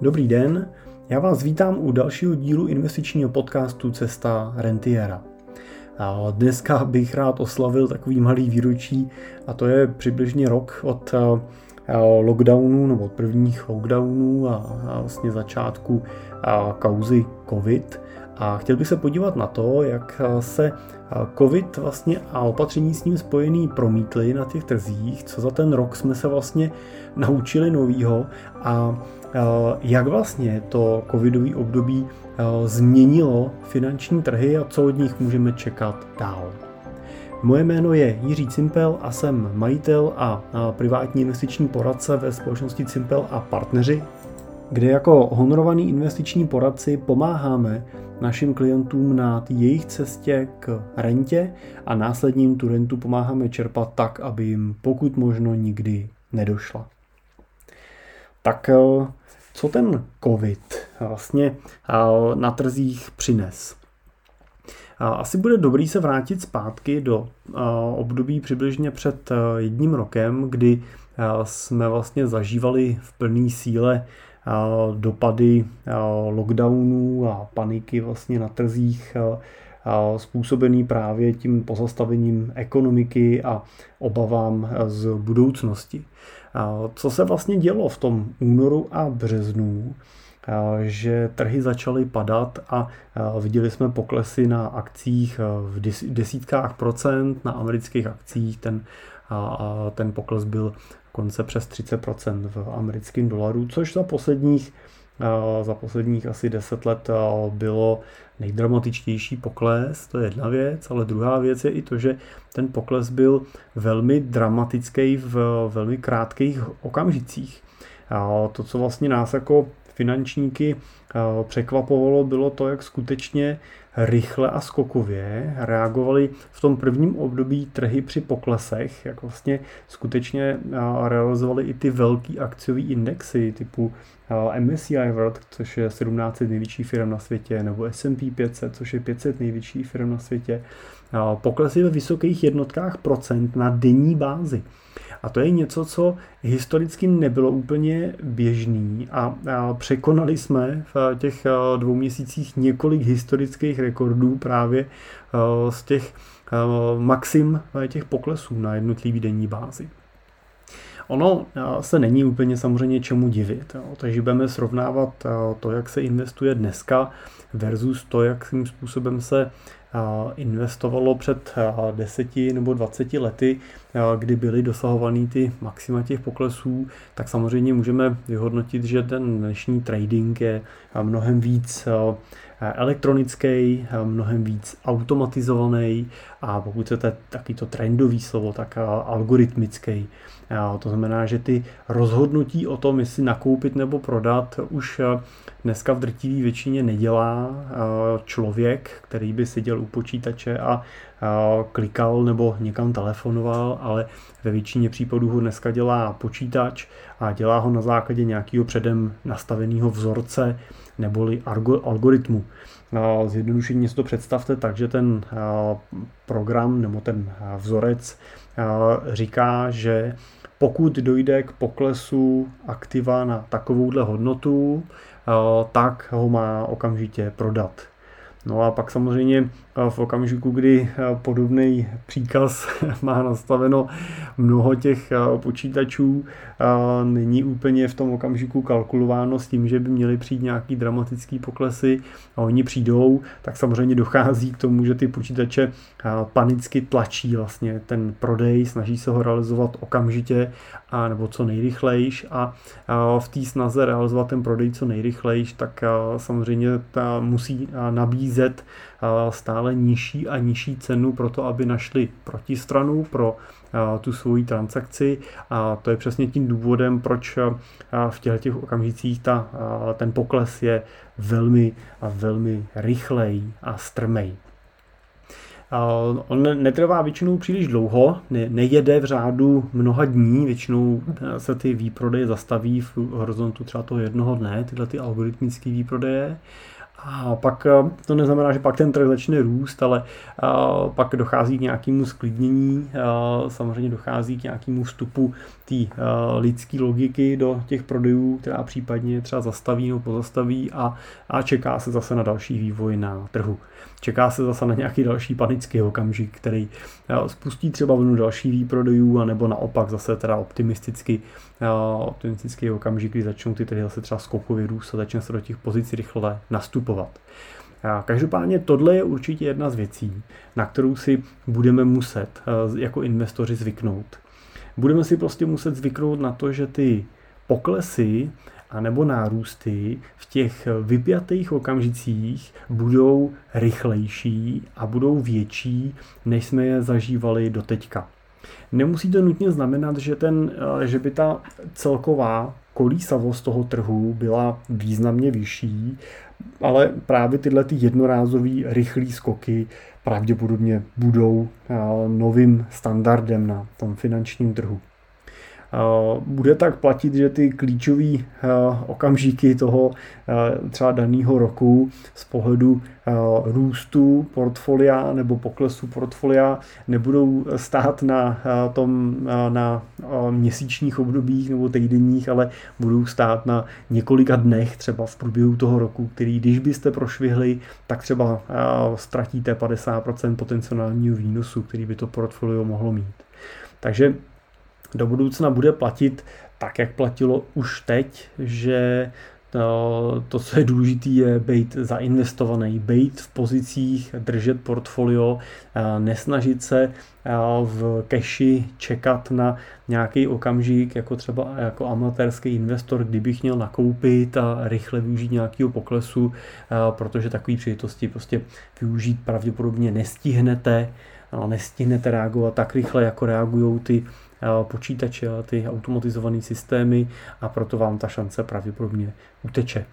Dobrý den, já vás vítám u dalšího dílu investičního podcastu Cesta Rentiera. A dneska bych rád oslavil takový malý výročí a to je přibližně rok od lockdownu nebo od prvních lockdownů a vlastně začátku kauzy COVID. A chtěl bych se podívat na to, jak se COVID vlastně a opatření s ním spojený promítly na těch trzích, co za ten rok jsme se vlastně naučili novýho a jak vlastně to covidové období změnilo finanční trhy a co od nich můžeme čekat dál. Moje jméno je Jiří Cimpel a jsem majitel a privátní investiční poradce ve společnosti Cimpel a partneři, kde jako honorovaný investiční poradci pomáháme našim klientům na jejich cestě k rentě a následně jim tu rentu pomáháme čerpat tak, aby jim pokud možno nikdy nedošla. Tak eh, co ten COVID vlastně eh, na trzích přines? Asi bude dobrý se vrátit zpátky do eh, období přibližně před jedním rokem, kdy jsme vlastně zažívali v plné síle dopady lockdownů a paniky vlastně na trzích způsobený právě tím pozastavením ekonomiky a obavám z budoucnosti. Co se vlastně dělo v tom únoru a březnu, že trhy začaly padat a viděli jsme poklesy na akcích v desítkách procent, na amerických akcích ten, ten pokles byl konce přes 30% v americkém dolaru, což za posledních za posledních asi 10 let bylo nejdramatičtější pokles, to je jedna věc, ale druhá věc je i to, že ten pokles byl velmi dramatický v velmi krátkých okamžicích. A to, co vlastně nás jako finančníky překvapovalo, bylo to, jak skutečně rychle a skokově reagovali v tom prvním období trhy při poklesech, jak vlastně skutečně realizovali i ty velký akciový indexy typu MSCI World, což je 17 největší firm na světě, nebo S&P 500, což je 500 největší firm na světě. Poklesy ve vysokých jednotkách procent na denní bázi. A to je něco, co historicky nebylo úplně běžný a, překonali jsme v těch dvou měsících několik historických rekordů právě z těch maxim těch poklesů na jednotlivý denní bázi. Ono se není úplně samozřejmě čemu divit, jo. takže budeme srovnávat to, jak se investuje dneska versus to, jakým způsobem se investovalo před 10 nebo 20 lety, kdy byly dosahovaný ty maxima těch poklesů, tak samozřejmě můžeme vyhodnotit, že ten dnešní trading je mnohem víc elektronický, mnohem víc automatizovaný a pokud chcete taky to trendový slovo, tak algoritmický. To znamená, že ty rozhodnutí o tom, jestli nakoupit nebo prodat, už dneska v drtivé většině nedělá člověk, který by seděl u počítače a klikal nebo někam telefonoval, ale ve většině případů ho dneska dělá počítač a dělá ho na základě nějakého předem nastaveného vzorce neboli algoritmu. Zjednodušeně si to představte tak, že ten program nebo ten vzorec říká, že pokud dojde k poklesu aktiva na takovouhle hodnotu, tak ho má okamžitě prodat. No a pak samozřejmě eh, v okamžiku, kdy eh, podobný příkaz má nastaveno mnoho těch eh, počítačů, není úplně v tom okamžiku kalkulováno s tím, že by měly přijít nějaký dramatický poklesy a oni přijdou, tak samozřejmě dochází k tomu, že ty počítače panicky tlačí vlastně ten prodej, snaží se ho realizovat okamžitě a nebo co nejrychlejš a v té snaze realizovat ten prodej co nejrychlejš, tak samozřejmě ta musí nabízet stále nižší a nižší cenu pro to, aby našli protistranu pro tu svoji transakci. A to je přesně tím důvodem, proč v těchto těch okamžicích ta, ten pokles je velmi a velmi rychlej a strmej. On netrvá většinou příliš dlouho, ne, nejede v řádu mnoha dní, většinou se ty výprodeje zastaví v horizontu třeba toho jednoho dne, tyhle ty algoritmické výprodeje A pak eh, to neznamená, že pak ten trh začne růst, ale eh, pak dochází k nějakému sklidnění, eh, samozřejmě dochází k nějakému vstupu té lidské logiky do těch prodejů, která případně třeba zastaví nebo pozastaví a, a čeká se zase na další vývoj na trhu. Čeká se zase na nějaký další panický okamžik, který spustí třeba vlnu další výprodejů, anebo naopak zase teda optimisticky, optimistický okamžik, kdy začnou ty trhy zase třeba skokově růst a začne se do těch pozic rychle nastupovat. Každopádně tohle je určitě jedna z věcí, na kterou si budeme muset jako investoři zvyknout. Budeme si prostě muset zvyknout na to, že ty poklesy a nebo nárůsty v těch vypjatých okamžicích budou rychlejší a budou větší, než jsme je zažívali do teďka. Nemusí to nutně znamenat, že, ten, eh, že by ta celková kolísavost toho trhu byla významně vyšší, ale právě tyhle ty jednorázové rychlé skoky pravděpodobně budou eh, novým standardem na tom finančním trhu. Bude tak platit, že ty klíčové eh, okamžiky toho eh, třeba daného roku z pohledu eh, růstu portfolia nebo poklesu portfolia nebudou stát na tom na měsíčních obdobích nebo týdenních, ale budou stát na několika dnech třeba v průběhu toho roku, který když byste prošvihli, tak třeba ztratíte 50% potenciálního výnosu, který by to portfolio mohlo mít. Takže do budoucna bude platit tak, jak platilo už teď, že to, to, co je důležité, je být zainvestovaný, být v pozicích, držet portfolio, nesnažit se v keši čekat na nějaký okamžik, jako třeba jako amatérský investor, kdybych měl nakoupit a rychle využít nějakého poklesu, protože takové příležitosti prostě využít pravděpodobně nestihnete, nestihnete reagovat tak rychle, jako reagují ty počítače a ty automatizované systémy a proto vám ta šance pravděpodobně uteče.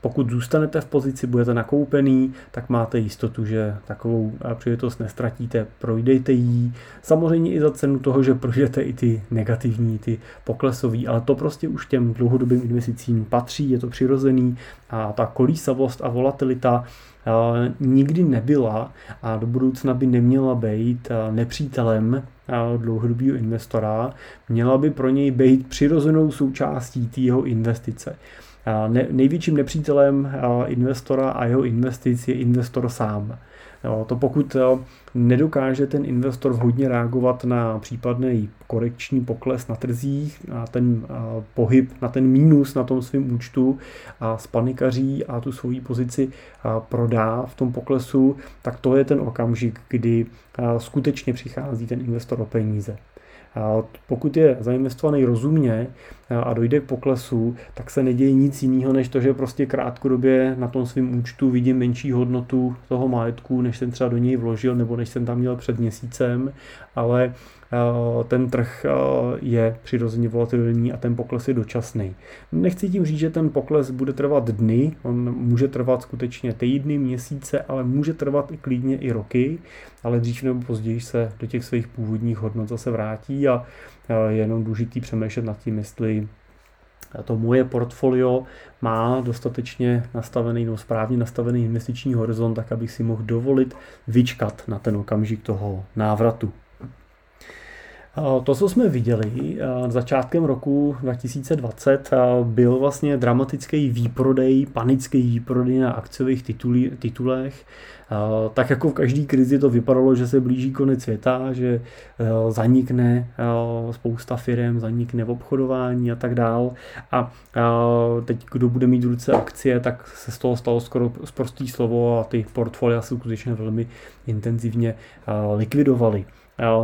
Pokud zůstanete v pozici, budete nakoupený, tak máte jistotu, že takovou příležitost nestratíte, projdejte jí. Samozřejmě i za cenu toho, že projdete i ty negativní, ty poklesové, ale to prostě už těm dlouhodobým investicím patří, je to přirozený a ta kolísavost a volatilita nikdy nebyla a do budoucna by neměla být nepřítelem dlouhodobého investora, měla by pro něj být přirozenou součástí jeho investice. Ne, největším nepřítelem investora a jeho investic je investor sám. Jo, to pokud nedokáže ten investor vhodně reagovat na případný korekční pokles na trzích, na ten pohyb, na ten mínus na tom svém účtu a spanikaří a tu svoji pozici prodá v tom poklesu, tak to je ten okamžik, kdy skutečně přichází ten investor o peníze. Pokud je zainvestovaný rozumně a dojde k poklesu, tak se neděje nic jiného, než to, že prostě krátkodobě na tom svém účtu vidím menší hodnotu toho majetku, než jsem třeba do něj vložil, nebo než jsem tam měl před měsícem, ale ten trh eh, je přirozeně volatilní a ten pokles je dočasný. Nechci tím říct, že ten pokles bude trvat dny, on může trvat skutečně týdny, měsíce, ale může trvat i klidně i roky, ale dřív nebo později se do těch svých původních hodnot zase vrátí a eh, je jenom důležitý přemýšlet nad tím, jestli to moje portfolio má dostatečně nastavený nebo správně nastavený investiční horizont, tak abych si mohl dovolit vyčkat na ten okamžik toho návratu. To, co jsme viděli začátkem roku 2020, byl vlastně dramatický výprodej, panický výprodej na akciových titulí, titulech. Tak jako v každé krizi to vypadalo, že se blíží konec světa, že zanikne spousta firm, zanikne v obchodování a tak dál. A teď, kdo bude mít v ruce akcie, tak se z toho stalo skoro zprostý slovo a ty portfolia se skutečně velmi intenzivně likvidovaly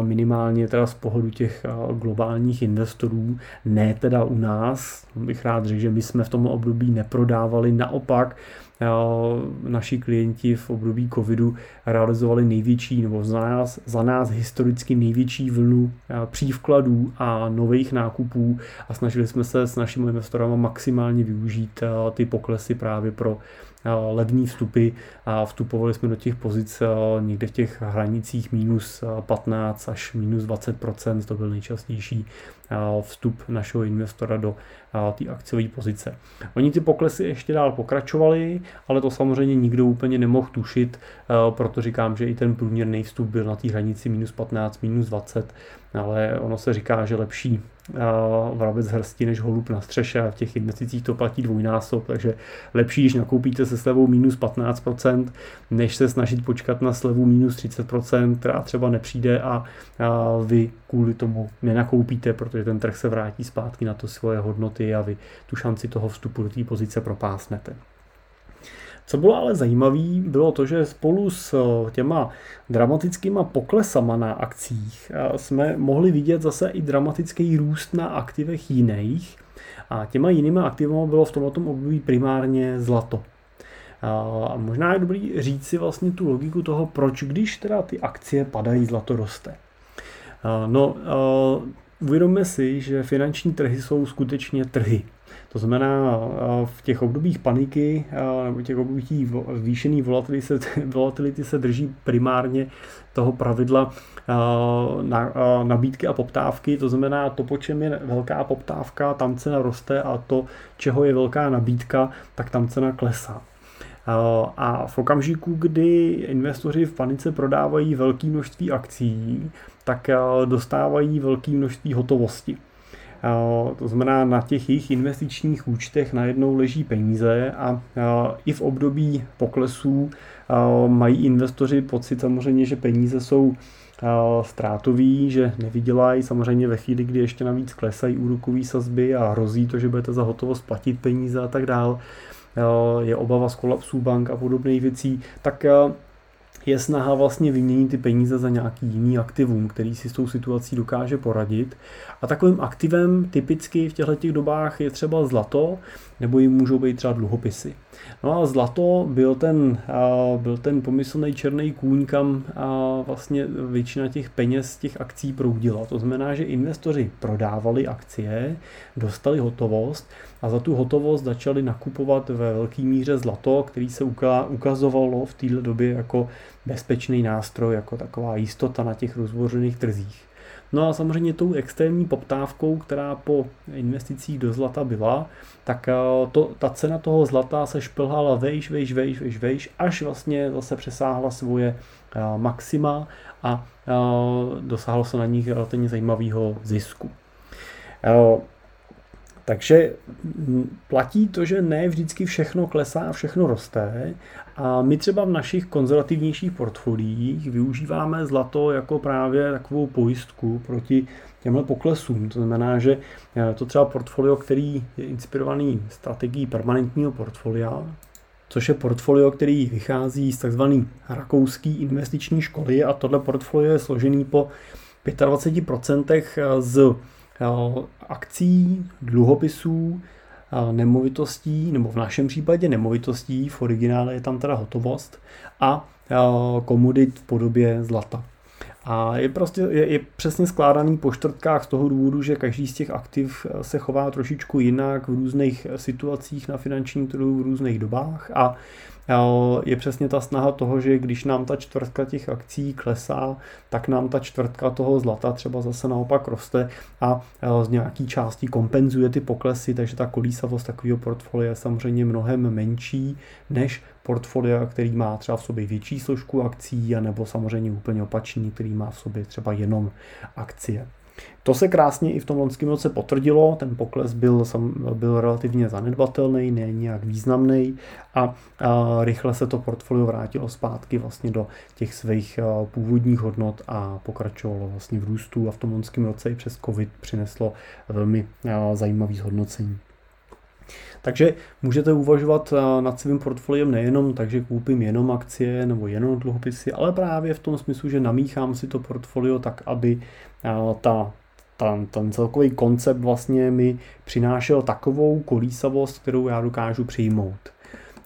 minimálně teda z pohledu těch globálních investorů, ne teda u nás, bych rád řekl, že my jsme v tom období neprodávali, naopak naši klienti v období covidu realizovali největší, nebo za nás, za nás historicky největší vlnu přívkladů a nových nákupů. A snažili jsme se s našimi investorama maximálně využít ty poklesy právě pro levní vstupy a vstupovali jsme do těch pozic někde v těch hranicích minus 15 až minus 20% to byl nejčastější vstup našeho investora do té akciové pozice. Oni ty poklesy ještě dál pokračovaly, ale to samozřejmě nikdo úplně nemohl tušit, proto říkám, že i ten průměrný vstup byl na té hranici minus 15, minus 20, ale ono se říká, že lepší vrabec hrsti než holub na střeše a v těch investicích to platí dvojnásob, takže lepší, když nakoupíte se slevou minus 15%, než se snažit počkat na slevu minus 30%, která třeba nepřijde a, vy kvůli tomu nenakoupíte, protože ten trh se vrátí zpátky na to svoje hodnoty a vy tu šanci toho vstupu do té pozice propásnete. Co bylo ale zajímavé, bylo to, že spolu s eh, těma dramatickýma poklesama na akcích eh, jsme mohli vidět zase i dramatický růst na aktivech jiných. A těma jinými aktivama bylo v tomto období primárně zlato. A možná je dobrý říct si vlastně tu logiku toho, proč když teda ty akcie padají, zlato roste. No, uvědomme si, že finanční trhy jsou skutečně trhy. To znamená, v těch obdobích paniky nebo těch obdobích zvýšené volatility se, volatility se drží primárně toho pravidla na, nabídky a poptávky, to znamená to, po čem je velká poptávka, tam cena roste a to, čeho je velká nabídka, tak tam cena klesá. A v okamžiku, kdy investoři v panice prodávají velké množství akcí, tak dostávají velké množství hotovosti. To znamená, na těch jejich investičních účtech najednou leží peníze a i v období poklesů mají investoři pocit samozřejmě, že peníze jsou ztrátový, že nevydělají samozřejmě ve chvíli, kdy ještě navíc klesají úrokové sazby a hrozí to, že budete za hotovost platit peníze a tak dál. Je obava z kolapsů bank a podobných věcí, tak je snaha vlastně vyměnit ty peníze za nějaký jiný aktivum, který si s tou situací dokáže poradit. A takovým aktivem typicky v těchto těch dobách je třeba zlato, nebo jim můžou být třeba dluhopisy. No a zlato byl ten, byl ten pomyslný černý kůň, kam vlastně většina těch peněz těch akcí proudila. To znamená, že investoři prodávali akcie, dostali hotovost a za tu hotovost začali nakupovat ve velké míře zlato, který se ukazovalo v této době jako bezpečný nástroj, jako taková jistota na těch rozvořených trzích. No a samozřejmě tou extrémní poptávkou, která po investicích do zlata byla, tak eh, to, ta cena toho zlata se šplhala vejš, vejš, vejš, vejš, vejš, až vlastně zase přesáhla svoje eh, maxima a eh, dosáhlo se na nich relativně zajímavého zisku. Takže platí to, že ne vždycky všechno klesá a všechno roste. A my třeba v našich konzervativnějších portfoliích využíváme zlato jako právě takovou pojistku proti těmhle poklesům. To znamená, že to třeba portfolio, který je inspirovaný strategií permanentního portfolia, což je portfolio, který vychází z tzv. rakouské investiční školy a tohle portfolio je složený po 25% z akcí, dluhopisů, nemovitostí, nebo v našem případě nemovitostí, v originále je tam teda hotovost, a komodit v podobě zlata. A je prostě je, je přesně skládaný po čtvrtkách z toho důvodu, že každý z těch aktiv se chová trošičku jinak v různých situacích na finančním trhu, v různých dobách a je přesně ta snaha toho, že když nám ta čtvrtka těch akcí klesá, tak nám ta čtvrtka toho zlata třeba zase naopak roste a z nějaký části kompenzuje ty poklesy, takže ta kolísavost takového portfolia je samozřejmě mnohem menší než portfolia, který má třeba v sobě větší složku akcí, anebo samozřejmě úplně opačný, který má v sobě třeba jenom akcie. To se krásně i v tom loňském roce potvrdilo, ten pokles byl, byl relativně zanedbatelný, ne nějak významný a, a rychle se to portfolio vrátilo zpátky vlastně do těch svých původních hodnot a pokračovalo vlastně v růstu a v tom loňském roce i přes covid přineslo velmi zajímavý zhodnocení. Takže můžete uvažovat nad svým portfoliem nejenom tak, že koupím jenom akcie nebo jenom dluhopisy, ale právě v tom smyslu, že namíchám si to portfolio tak, aby ta ten, ten celkový koncept vlastně mi přinášel takovou kolísavost, kterou já dokážu přijmout.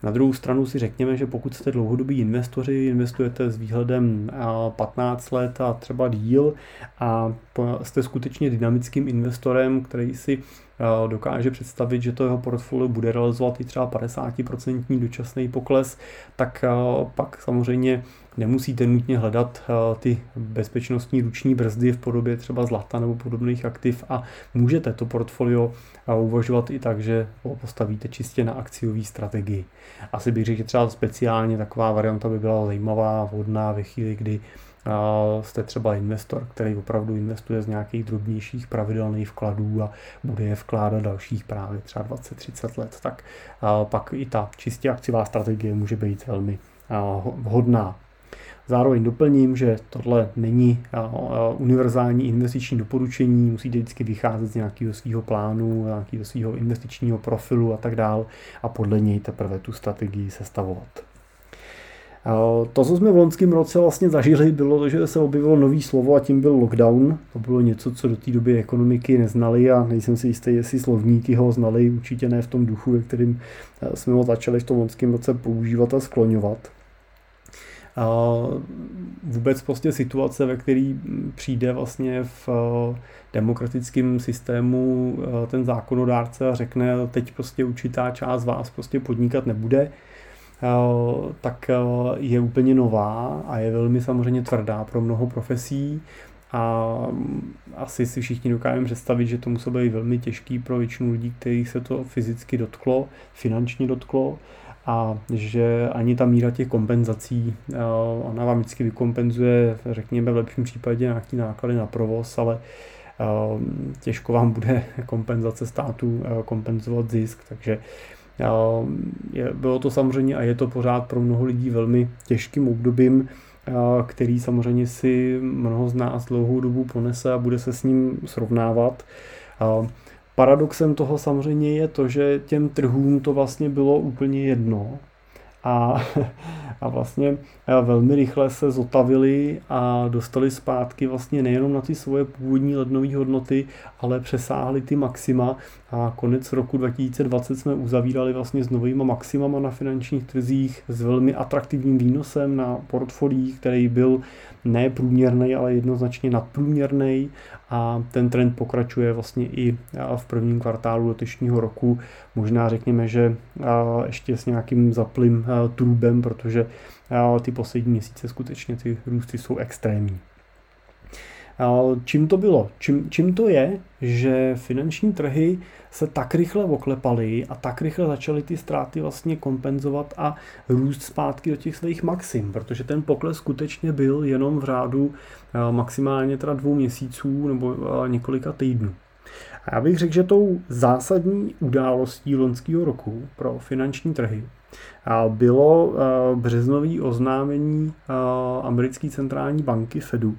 Na druhou stranu si řekněme, že pokud jste dlouhodobí investoři, investujete s výhledem 15 let a třeba díl a jste skutečně dynamickým investorem, který si dokáže představit, že to jeho portfolio bude realizovat i třeba 50% dočasný pokles, tak pak samozřejmě nemusíte nutně hledat ty bezpečnostní ruční brzdy v podobě třeba zlata nebo podobných aktiv a můžete to portfolio uvažovat i tak, že ho postavíte čistě na akciové strategii. Asi bych řekl, že třeba speciálně taková varianta by byla zajímavá, vhodná ve chvíli, kdy jste třeba investor, který opravdu investuje z nějakých drobnějších pravidelných vkladů a bude je vkládat dalších právě třeba 20-30 let, tak pak i ta čistě akciová strategie může být velmi vhodná. Zároveň doplním, že tohle není univerzální investiční doporučení, musíte vždycky vycházet z nějakého svého plánu, nějakého svého investičního profilu a tak dále a podle něj teprve tu strategii sestavovat. To, co jsme v loňském roce vlastně zažili, bylo to, že se objevilo nový slovo a tím byl lockdown. To bylo něco, co do té doby ekonomiky neznali a nejsem si jistý, jestli slovníky ho znali, určitě ne v tom duchu, ve kterým eh, jsme ho začali v tom loňském roce používat a skloňovat. A vůbec prostě situace, ve který přijde vlastně v eh, demokratickém systému eh, ten zákonodárce a řekne, teď prostě určitá část vás prostě podnikat nebude, Eh, tak eh, je úplně nová a je velmi samozřejmě tvrdá pro mnoho profesí a mm, asi si všichni dokážeme představit, že to muselo být velmi těžký pro většinu lidí, kterých se to fyzicky dotklo, finančně dotklo a že ani ta míra těch kompenzací, eh, ona vám vždycky vykompenzuje, řekněme v lepším případě nějaký náklady na provoz, ale těžko vám bude kompenzace státu kompenzovat zisk, takže bylo to samozřejmě a je to pořád pro mnoho lidí velmi těžkým obdobím, který samozřejmě si mnoho z nás dlouhou dobu ponese a bude se s ním srovnávat. Paradoxem toho samozřejmě je to, že těm trhům to vlastně bylo úplně jedno, a, a vlastně velmi rychle se zotavili a dostali zpátky vlastně nejenom na ty svoje původní lednové hodnoty, ale přesáhli ty maxima. A konec roku 2020 jsme uzavírali vlastně s novými maximama na finančních trzích s velmi atraktivním výnosem na portfoliích, který byl ne průměrný, ale jednoznačně nadprůměrný a ten trend pokračuje vlastně i v prvním kvartálu letošního roku. Možná řekněme, že ještě s nějakým zaplým trubem, protože ty poslední měsíce skutečně ty růsty jsou extrémní. Čím to bylo? Čím, čím to je, že finanční trhy se tak rychle oklepaly a tak rychle začaly ty ztráty vlastně kompenzovat a růst zpátky do těch svých maxim, protože ten pokles skutečně byl jenom v řádu maximálně teda dvou měsíců nebo několika týdnů. A já bych řekl, že tou zásadní událostí loňského roku pro finanční trhy bylo březnové oznámení americké centrální banky Fedu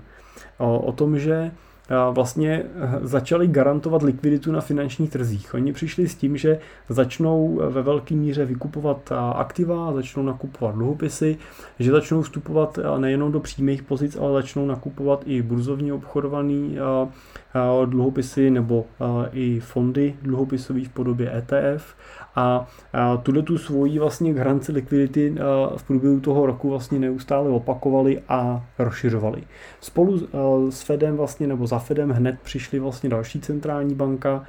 o tom, že vlastně začali garantovat likviditu na finančních trzích. Oni přišli s tím, že začnou ve velké míře vykupovat aktiva, začnou nakupovat dluhopisy, že začnou vstupovat nejenom do přímých pozic, ale začnou nakupovat i burzovně obchodovaný dluhopisy nebo i fondy dluhopisové v podobě ETF a tuhle tu svoji vlastně garanci likvidity v průběhu toho roku vlastně neustále opakovali a rozšiřovali. Spolu s Fedem vlastně nebo za Fedem hned přišly vlastně další centrální banka,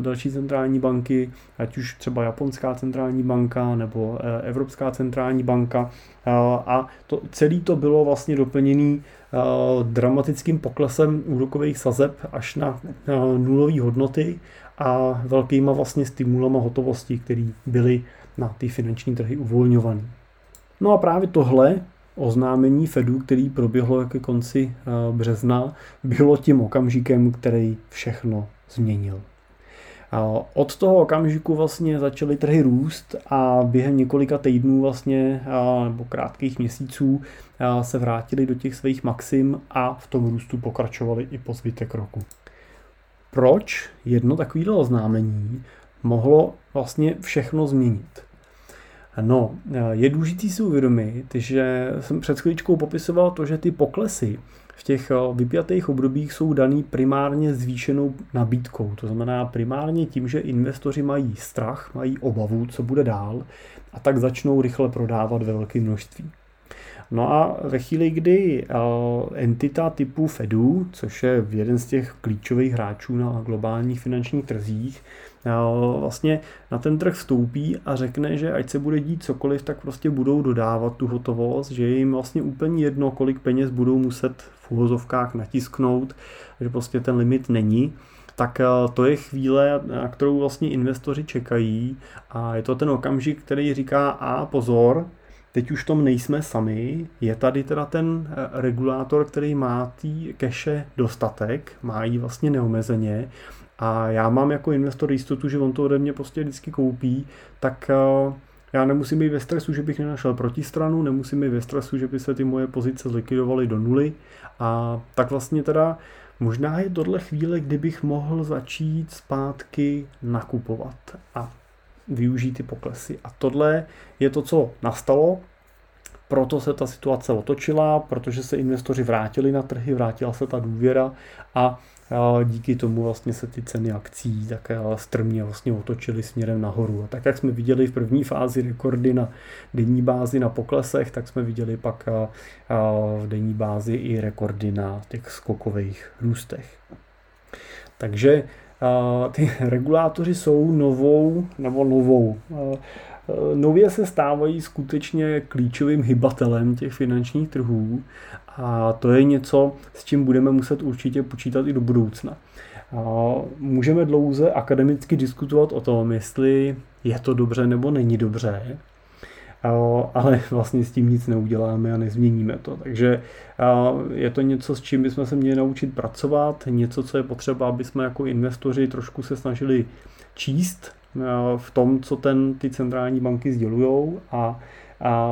další centrální banky, ať už třeba japonská centrální banka nebo e, Evropská centrální banka a to, celý to bylo vlastně doplněný dramatickým poklesem úrokových sazeb až na nulové hodnoty a velkýma vlastně stimulama hotovosti, které byly na ty finanční trhy uvolňované. No a právě tohle oznámení Fedu, který proběhlo ke konci eh, března, bylo tím okamžikem, který všechno změnil. Od toho okamžiku vlastně začaly trhy růst a během několika týdnů vlastně, nebo krátkých měsíců se vrátili do těch svých maxim a v tom růstu pokračovali i po zbytek roku proč jedno takovýhle oznámení mohlo vlastně všechno změnit. No, je důležité si uvědomit, že jsem před chvíličkou popisoval to, že ty poklesy v těch eh, vypjatých obdobích jsou daný primárně zvýšenou nabídkou. To znamená primárně tím, že investoři mají strach, mají obavu, co bude dál a tak začnou rychle prodávat ve velkém množství. No a ve chvíli, kdy eh, entita typu Fedu, což je jeden z těch klíčových hráčů na globálních finančních trzích, eh, vlastně na ten trh vstoupí a řekne, že ať se bude dít cokoliv, tak prostě budou dodávat tu hotovost, že je jim vlastně úplně jedno, kolik peněz budou muset v uvozovkách natisknout, že prostě ten limit není, tak eh, to je chvíle, na kterou vlastně investoři čekají a je to ten okamžik, který říká a pozor, Teď už tom nejsme sami, je tady teda ten eh, regulátor, který má tý keše dostatek, má ji vlastně neomezeně. A já mám jako investor jistotu, že on to ode mě prostě vždycky koupí, tak eh, já nemusím být ve stresu, že bych nenašel protistranu, nemusím být ve stresu, že by se ty moje pozice zlikvidovaly do nuly. A tak vlastně teda možná je tohle chvíle, kdybych mohl začít zpátky nakupovat. A využít ty poklesy. A tohle je to, co nastalo, proto se ta situace otočila, protože se investoři vrátili na trhy, vrátila se ta důvěra a díky tomu vlastně se ty ceny akcí tak strmě vlastně otočily směrem nahoru. A tak jak jsme viděli v první fázi rekordy na denní bázi na poklesech, tak jsme viděli pak v denní bázi i rekordy na těch skokových růstech. Takže ty regulátoři jsou novou, nebo novou, nově se stávají skutečně klíčovým hybatelem těch finančních trhů a to je něco, s čím budeme muset určitě počítat i do budoucna. Můžeme dlouze akademicky diskutovat o tom, jestli je to dobře nebo není dobře, ale vlastně s tím nic neuděláme a nezměníme to. Takže je to něco, s čím bychom se měli naučit pracovat, něco, co je potřeba, aby jsme jako investoři trošku se snažili číst v tom, co ten, ty centrální banky sdělují a a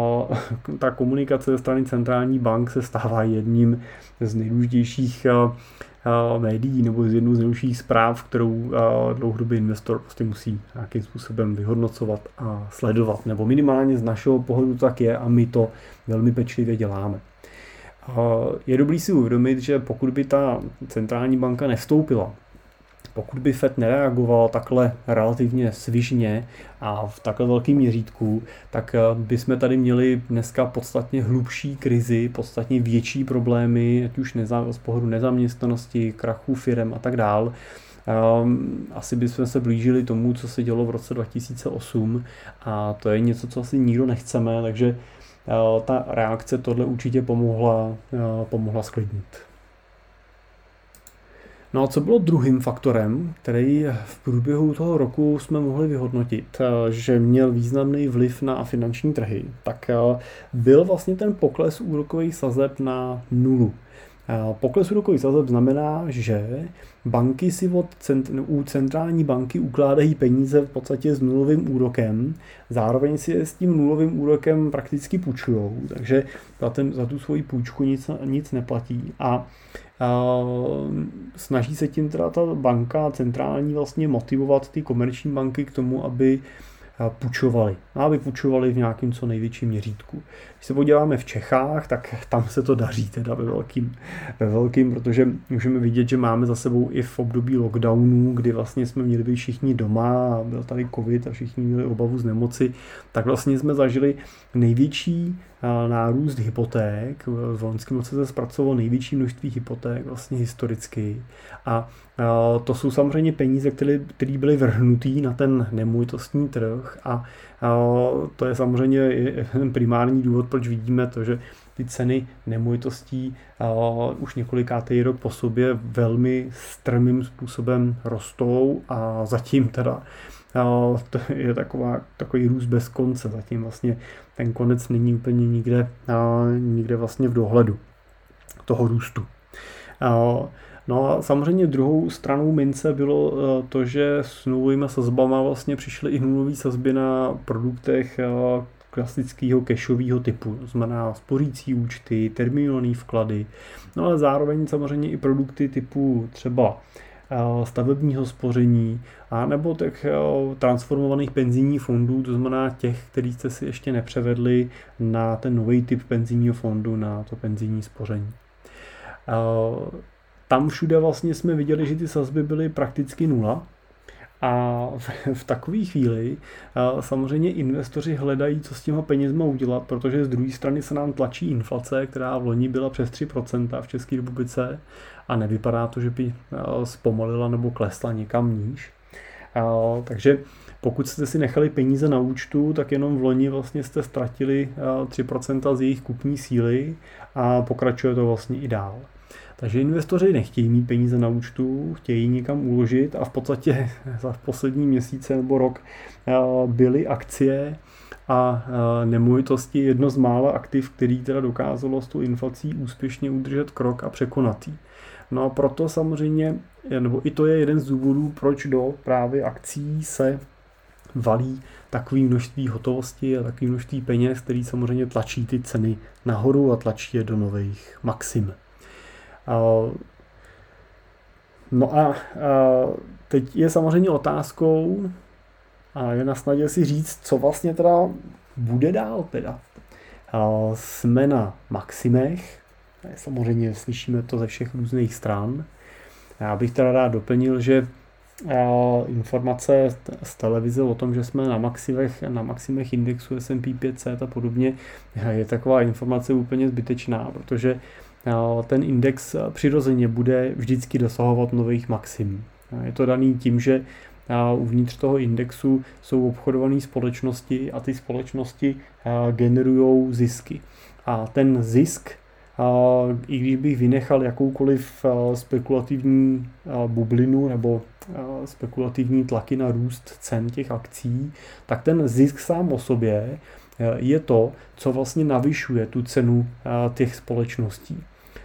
ta komunikace ze strany centrální bank se stává jedním z nejdůležitějších médií nebo z jednou z nejdůležitějších zpráv, kterou dlouhodobý investor prostě musí nějakým způsobem vyhodnocovat a sledovat. Nebo minimálně z našeho pohledu tak je a my to velmi pečlivě děláme. Je dobrý si uvědomit, že pokud by ta centrální banka nevstoupila pokud by FED nereagoval takhle relativně svižně a v takhle velkém měřítku, tak eh, bychom tady měli dneska podstatně hlubší krizi, podstatně větší problémy, ať už neza, z pohledu nezaměstnanosti, krachů firem a tak dál. Um, asi bychom se blížili tomu, co se dělo v roce 2008 a to je něco, co asi nikdo nechceme, takže uh, ta reakce tohle určitě pomohla, uh, pomohla sklidnit. No a co bylo druhým faktorem, který v průběhu toho roku jsme mohli vyhodnotit, eh, že měl významný vliv na finanční trhy, tak eh, byl vlastně ten pokles úrokových sazeb na nulu. Eh, pokles úrokových sazeb znamená, že banky si od cent, u centrální banky ukládají peníze v podstatě s nulovým úrokem, zároveň si je s tím nulovým úrokem prakticky půjčují, takže za, ten, za tu svoji půjčku nic, nic neplatí. A snaží se tím teda ta banka centrální vlastně motivovat ty komerční banky k tomu, aby půjčovali. Aby půjčovali v nějakém co největším měřítku. Když se podíváme v Čechách, tak tam se to daří teda ve velkým, ve velkým, protože můžeme vidět, že máme za sebou i v období lockdownu, kdy vlastně jsme měli být všichni doma a byl tady covid a všichni měli obavu z nemoci, tak vlastně jsme zažili největší nárůst hypoték. V loňském roce se zpracovalo největší množství hypoték vlastně historicky. A to jsou samozřejmě peníze, které, které byly vrhnutý na ten nemovitostní trh a to je samozřejmě primární důvod, proč vidíme to, že ty ceny nemovitostí už několikátý rok po sobě velmi strmým způsobem rostou a zatím teda to je taková, takový růst bez konce. Zatím vlastně ten konec není úplně nikde, nikde vlastně v dohledu toho růstu. No a samozřejmě druhou stranou mince bylo e, to, že s nulovými sazbama vlastně přišly i nulové sazby na produktech e, klasického cashového typu, to znamená spořící účty, termínované vklady, no ale zároveň samozřejmě i produkty typu třeba stavebního spoření a nebo těch transformovaných penzijních fondů, to znamená těch, který jste si ještě nepřevedli na ten nový typ penzijního fondu, na to penzijní spoření. tam všude vlastně jsme viděli, že ty sazby byly prakticky nula, a v takové chvíli samozřejmě investoři hledají, co s těma penězma udělat, protože z druhé strany se nám tlačí inflace, která v loni byla přes 3% v České republice a nevypadá to, že by zpomalila nebo klesla někam níž. Takže pokud jste si nechali peníze na účtu, tak jenom v loni vlastně jste ztratili 3% z jejich kupní síly a pokračuje to vlastně i dál. Takže investoři nechtějí mít peníze na účtu, chtějí někam uložit a v podstatě za poslední měsíce nebo rok eh, byly akcie a eh, nemovitosti jedno z mála aktiv, který teda dokázalo s tou inflací úspěšně udržet krok a překonat jí. No a proto samozřejmě, nebo i to je jeden z důvodů, proč do právě akcí se valí takové množství hotovosti a takové množství peněz, který samozřejmě tlačí ty ceny nahoru a tlačí je do nových maxim. No a teď je samozřejmě otázkou, a je na snadě si říct, co vlastně teda bude dál teda. Jsme na maximech, samozřejmě slyšíme to ze všech různých stran. Já bych teda rád doplnil, že informace z televize o tom, že jsme na maximech, na maximech indexu S&P 500 a podobně, je taková informace úplně zbytečná, protože ten index přirozeně bude vždycky dosahovat nových maxim. Je to daný tím, že uvnitř toho indexu jsou obchodované společnosti a ty společnosti generují zisky. A ten zisk, i když bych vynechal jakoukoliv spekulativní bublinu nebo spekulativní tlaky na růst cen těch akcí, tak ten zisk sám o sobě je to, co vlastně navyšuje tu cenu těch společností.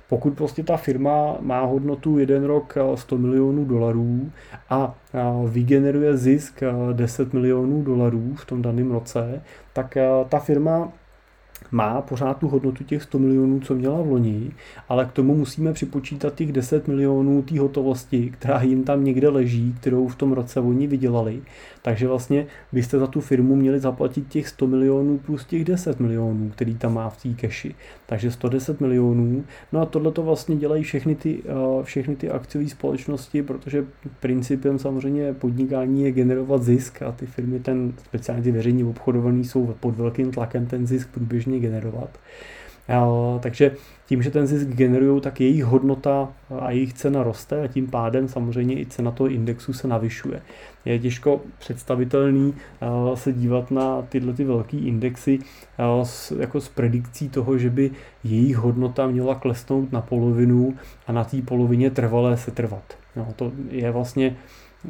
Pokud prostě ta firma má hodnotu jeden rok 100 milionů dolarů a vygeneruje zisk 10 milionů dolarů v tom daném roce, tak ta firma má pořád tu hodnotu těch 100 milionů, co měla v loni, ale k tomu musíme připočítat těch 10 milionů té hotovosti, která jim tam někde leží, kterou v tom roce oni vydělali. Takže vlastně byste za tu firmu měli zaplatit těch 100 milionů plus těch 10 milionů, který tam má v té keši. Takže 110 milionů. No a tohle to vlastně dělají všechny ty, eh, všechny ty akciové společnosti, protože principem samozřejmě podnikání je generovat zisk a ty firmy, ten speciálně ty veřejní obchodovaný, jsou pod velkým tlakem ten zisk průběžně generovat. Takže tím, že ten zisk generují, tak jejich hodnota a jejich cena roste a tím pádem samozřejmě i cena toho indexu se navyšuje. Je těžko představitelný se dívat na tyhle ty velké indexy jako s predikcí toho, že by jejich hodnota měla klesnout na polovinu a na té polovině trvalé se trvat. No, to je vlastně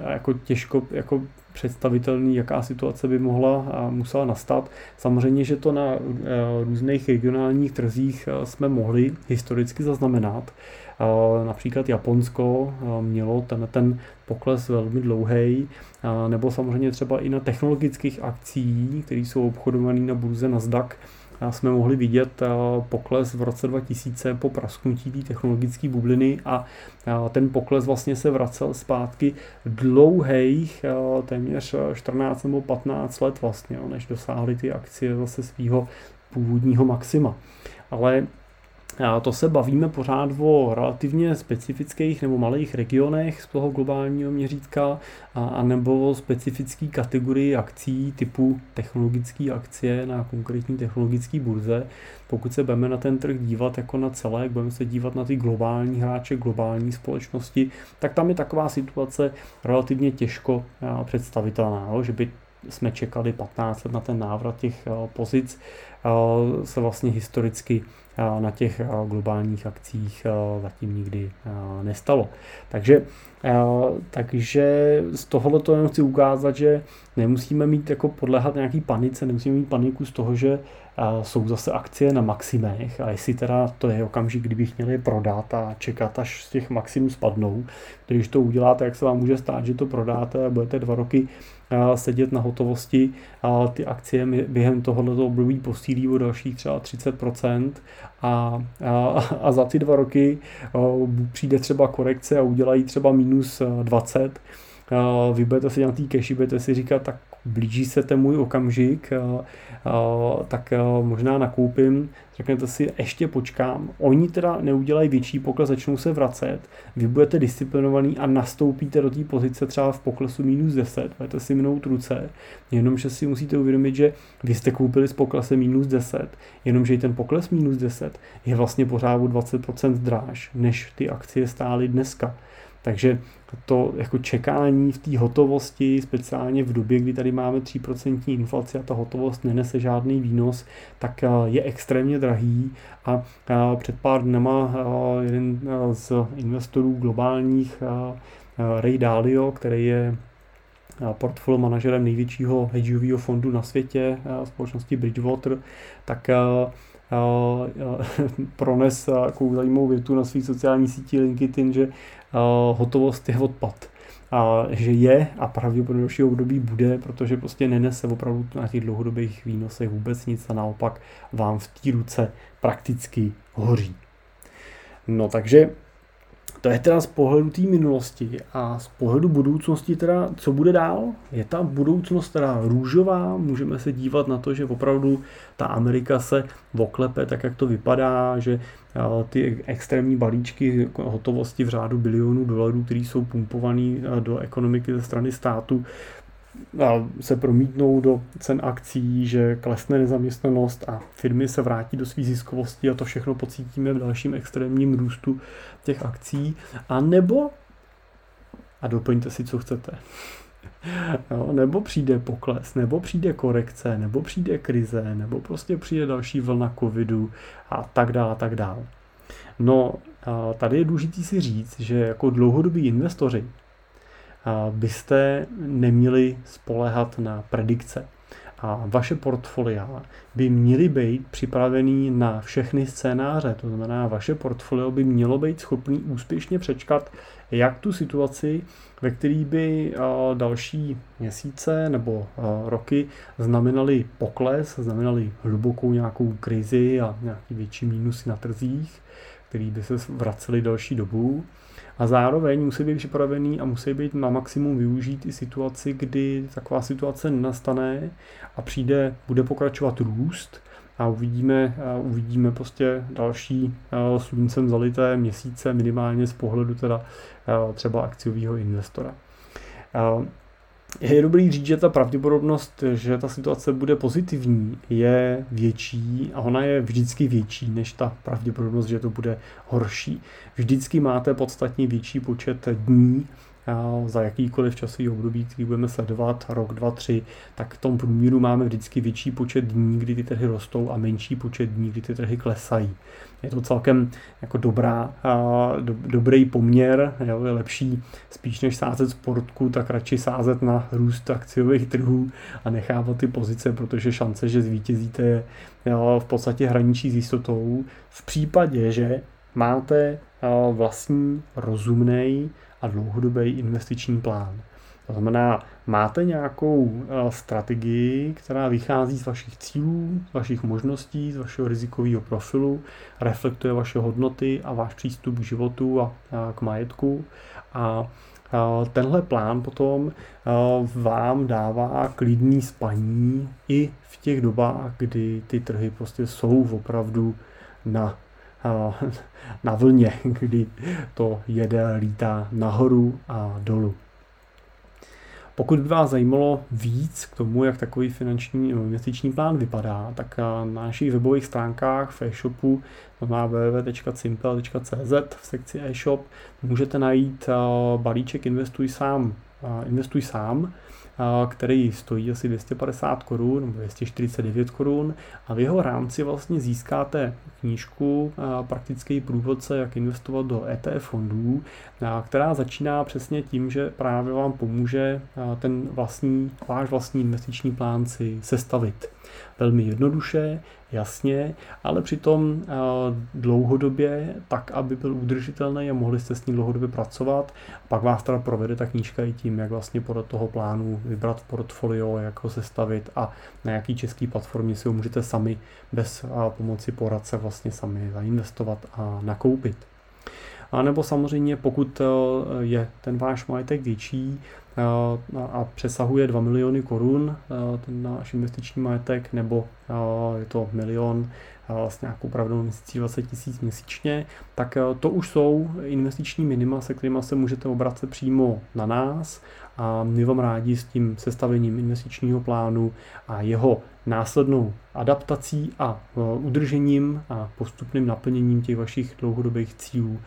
jako těžko jako představitelný, jaká situace by mohla a musela nastat. Samozřejmě, že to na eh, různých regionálních trzích eh, jsme mohli historicky zaznamenat. Eh, například Japonsko mělo ten, ten pokles velmi dlouhý, nebo samozřejmě třeba i na technologických akcí, které jsou obchodované na burze Nasdaq, jsme mohli vidět eh, pokles v roce 2000 po prasknutí té technologické bubliny a eh, ten pokles vlastně se vracel zpátky dlouhých eh, téměř 14 nebo 15 let vlastně, než dosáhly ty akcie zase svého původního maxima. Ale to se bavíme pořád o relativně specifických nebo malých regionech z toho globálního měřítka nebo o specifické kategorii akcí typu technologické akcie na konkrétní technologické burze. Pokud se budeme na ten trh dívat jako na celé, budeme se dívat na ty globální hráče, globální společnosti, tak tam je taková situace relativně těžko představitelná, že by jsme čekali 15 let na ten návrat těch pozic, se vlastně historicky na těch globálních akcích zatím nikdy nestalo. Takže, takže z tohohle to jenom chci ukázat, že nemusíme mít jako podléhat nějaký panice, nemusíme mít paniku z toho, že jsou zase akcie na maximech a jestli teda to je okamžik, kdybych měl je prodat a čekat, až z těch maxim spadnou. Když to uděláte, jak se vám může stát, že to prodáte a budete dva roky sedět na hotovosti a ty akcie během tohoto období posílí o dalších třeba 30% a, a, a za ty dva roky přijde třeba korekce a udělají třeba minus 20 vy budete si na té cashi, budete si říkat, tak blíží se ten můj okamžik, tak možná nakoupím, řeknete si, ještě počkám. Oni teda neudělají větší pokles, začnou se vracet, vy budete disciplinovaný a nastoupíte do té pozice třeba v poklesu minus 10, budete si mnout ruce, jenomže si musíte uvědomit, že vy jste koupili s poklesem minus 10, jenomže i ten pokles minus 10 je vlastně pořád o 20% dráž, než ty akcie stály dneska. Takže to jako čekání v té hotovosti, speciálně v době, kdy tady máme 3% inflaci a ta hotovost nenese žádný výnos, tak eh, je extrémně drahý a eh, před pár dnama eh, jeden z investorů globálních Ray Dalio, který je portfolio manažerem největšího hedžového fondu na světě, společnosti Bridgewater, tak prones takovou zajímavou větu na své sociální síti LinkedIn, že hotovost je odpad. A že je a pravděpodobně další období bude, protože prostě nenese opravdu na těch dlouhodobých výnosech vůbec nic a naopak vám v té ruce prakticky hoří. No takže to je teda z pohledu té minulosti a z pohledu budoucnosti teda, co bude dál? Je ta budoucnost teda růžová? Můžeme se dívat na to, že opravdu ta Amerika se oklepe tak, jak to vypadá, že ty extrémní balíčky hotovosti v řádu bilionů dolarů, které jsou pumpované do ekonomiky ze strany státu, se promítnou do cen akcí, že klesne nezaměstnanost a firmy se vrátí do své ziskovosti a to všechno pocítíme v dalším extrémním růstu těch akcí. A nebo, a doplňte si, co chcete, Jo, nebo přijde pokles, nebo přijde korekce, nebo přijde krize, nebo prostě přijde další vlna covidu a tak dále, tak dále. No, tady je důležité si říct, že jako dlouhodobí investoři byste neměli spolehat na predikce. A vaše portfolia by měly být připravený na všechny scénáře. To znamená, vaše portfolio by mělo být schopný úspěšně přečkat jak tu situaci, ve který by další měsíce nebo roky znamenaly pokles, znamenaly hlubokou nějakou krizi a nějaký větší mínusy na trzích, který by se vraceli další dobu a zároveň musí být připravený a musí být na maximum využít i situaci, kdy taková situace nastane a přijde, bude pokračovat růst a uvidíme, a uvidíme prostě další sluncem zalité měsíce minimálně z pohledu teda třeba akciového investora. Je dobrý říct, že ta pravděpodobnost, že ta situace bude pozitivní, je větší a ona je vždycky větší než ta pravděpodobnost, že to bude horší. Vždycky máte podstatně větší počet dní, za jakýkoliv časový období, který budeme sledovat, rok, dva, tři, tak v tom průměru máme vždycky větší počet dní, kdy ty trhy rostou a menší počet dní, kdy ty trhy klesají. Je to celkem jako dobrá, do, dobrý poměr, jo, je lepší spíš než sázet sportku, tak radši sázet na růst akciových trhů a nechávat ty pozice, protože šance, že zvítězíte je jo, v podstatě hraničí s jistotou. V případě, že máte vlastní rozumný a dlouhodobý investiční plán. To znamená, máte nějakou eh, strategii, která vychází z vašich cílů, z vašich možností, z vašeho rizikového profilu, reflektuje vaše hodnoty a váš přístup k životu a, k majetku. A tenhle plán potom eh, vám dává klidný spaní i v těch dobách, kdy ty trhy prostě jsou opravdu na na vlně, kdy to jede, lítá nahoru a dolů. Pokud by vás zajímalo víc k tomu, jak takový finanční investiční plán vypadá, tak na našich webových stránkách v e-shopu na www.simple.cz v sekci e-shop můžete najít balíček Investuj sám, Investuj sám, který stojí asi 250 korun nebo 249 korun a v jeho rámci vlastně získáte knížku praktický průvodce, jak investovat do ETF fondů, která začíná přesně tím, že právě vám pomůže ten vlastní, váš vlastní investiční plán si sestavit. Velmi jednoduše, jasně, ale přitom eh, dlouhodobě, tak, aby byl udržitelný a mohli jste s ním dlouhodobě pracovat. Pak vás teda provede ta knížka i tím, jak vlastně podle toho plánu vybrat portfolio, jak ho sestavit a na jaký český platformě si ho můžete sami bez eh, pomoci poradce vlastně sami zainvestovat a nakoupit. A nebo samozřejmě, pokud eh, je ten váš majetek větší, a přesahuje 2 miliony korun ten náš investiční majetek, nebo je to milion vlastně nějakou pravdou měsící 20 tisíc měsíčně, tak to už jsou investiční minima, se kterými se můžete obracet přímo na nás a my vám rádi s tím sestavením investičního plánu a jeho následnou adaptací a udržením a postupným naplněním těch vašich dlouhodobých cílů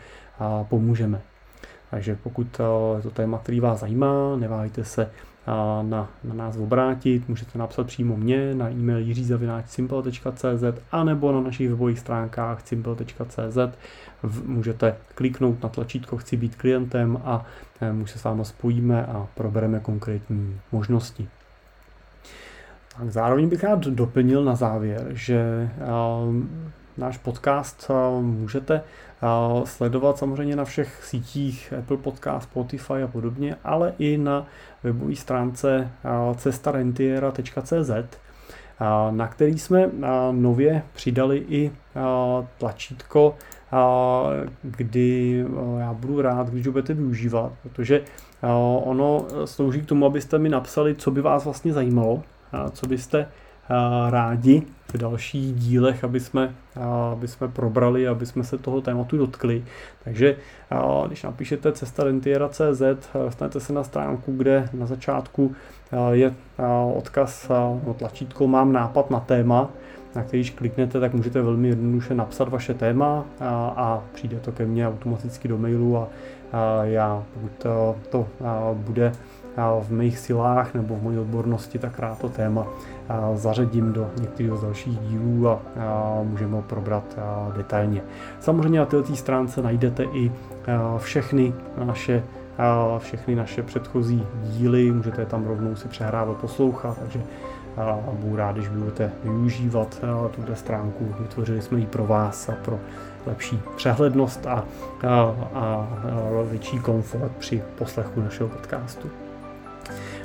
pomůžeme. Takže pokud eh, to téma, který vás zajímá, neváhejte se eh, na, na nás obrátit, můžete napsat přímo mě na e-mail jiřizavináčsimple.cz a nebo na našich webových stránkách simple.cz můžete kliknout na tlačítko Chci být klientem a eh, my se s vámi spojíme a probereme konkrétní možnosti. Tak zároveň bych rád doplnil na závěr, že náš podcast můžete sledovat samozřejmě na všech sítích Apple Podcast, Spotify a podobně, ale i na webové stránce cestarentiera.cz, na který jsme nově přidali i tlačítko, kdy já budu rád, když ho budete využívat, protože ono slouží k tomu, abyste mi napsali, co by vás vlastně zajímalo, co byste rádi v dalších dílech, aby jsme, aby jsme probrali, aby jsme se toho tématu dotkli. Takže když napíšete cesta rentiera.cz, dostanete se na stránku, kde na začátku je odkaz, no, tlačítko mám nápad na téma, na který když kliknete, tak můžete velmi jednoduše napsat vaše téma a, a přijde to ke mně automaticky do mailu a, a já, pokud to, to bude v mých silách nebo v mojí odbornosti, tak rád to téma zařadím do některého z dalších dílů a můžeme ho probrat detailně. Samozřejmě na této stránce najdete i všechny naše všechny naše předchozí díly, můžete je tam rovnou si přehrávat, poslouchat, takže budu rád, když budete využívat tuto stránku. Vytvořili jsme ji pro vás a pro lepší přehlednost a, a, a větší komfort při poslechu našeho podcastu.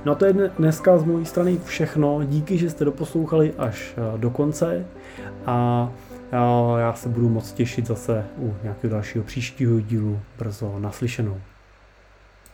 No a to je dneska z mojí strany všechno. Díky, že jste doposlouchali až eh, do konce a já se budu moc těšit zase u nějakého dalšího příštího dílu brzo naslyšenou.